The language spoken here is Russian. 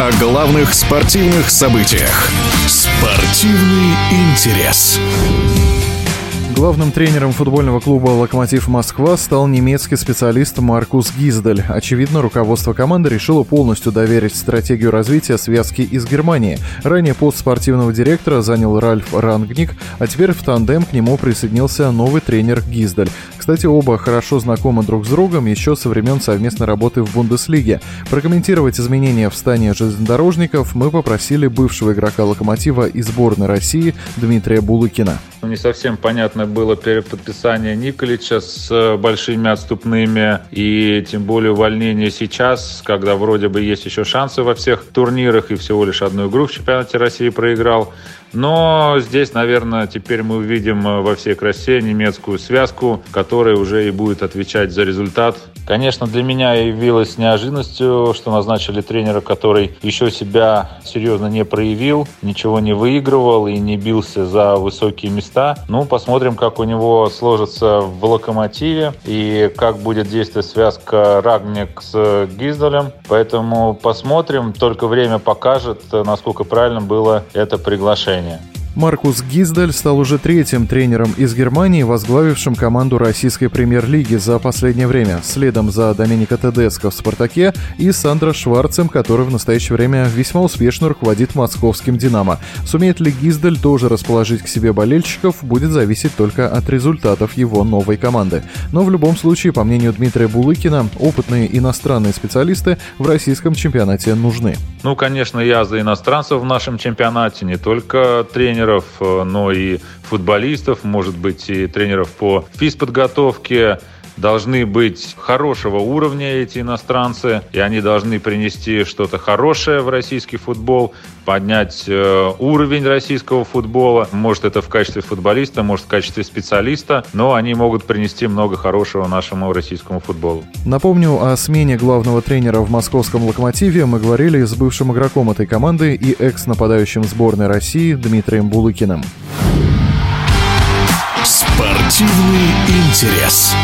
о главных спортивных событиях. Спортивный интерес. Главным тренером футбольного клуба «Локомотив Москва» стал немецкий специалист Маркус Гиздель. Очевидно, руководство команды решило полностью доверить стратегию развития связки из Германии. Ранее пост спортивного директора занял Ральф Рангник, а теперь в тандем к нему присоединился новый тренер Гиздель. Кстати, оба хорошо знакомы друг с другом еще со времен совместной работы в Бундеслиге. Прокомментировать изменения в стане железнодорожников мы попросили бывшего игрока «Локомотива» и сборной России Дмитрия Булыкина. Не совсем понятно было переподписание Николича с э, большими отступными и тем более увольнение сейчас, когда вроде бы есть еще шансы во всех турнирах и всего лишь одну игру в чемпионате России проиграл. Но здесь, наверное, теперь мы увидим э, во всей красе немецкую связку, которая уже и будет отвечать за результат. Конечно, для меня явилось неожиданностью, что назначили тренера, который еще себя серьезно не проявил, ничего не выигрывал и не бился за высокие места. Ну, посмотрим, как у него сложится в локомотиве и как будет действовать связка Рагник с Гиздалем. Поэтому посмотрим, только время покажет, насколько правильно было это приглашение. Маркус Гиздель стал уже третьим тренером из Германии, возглавившим команду российской премьер-лиги за последнее время, следом за Доминика Тедеско в «Спартаке» и Сандра Шварцем, который в настоящее время весьма успешно руководит московским «Динамо». Сумеет ли Гиздель тоже расположить к себе болельщиков, будет зависеть только от результатов его новой команды. Но в любом случае, по мнению Дмитрия Булыкина, опытные иностранные специалисты в российском чемпионате нужны. Ну, конечно, я за иностранцев в нашем чемпионате, не только тренер тренеров, э, но и футболистов, может быть, и тренеров по физподготовке. Должны быть хорошего уровня эти иностранцы, и они должны принести что-то хорошее в российский футбол, поднять э, уровень российского футбола. Может, это в качестве футболиста, может, в качестве специалиста, но они могут принести много хорошего нашему российскому футболу. Напомню, о смене главного тренера в московском «Локомотиве» мы говорили с бывшим игроком этой команды и экс-нападающим сборной России Дмитрием Булыкиным. Спортивный интерес.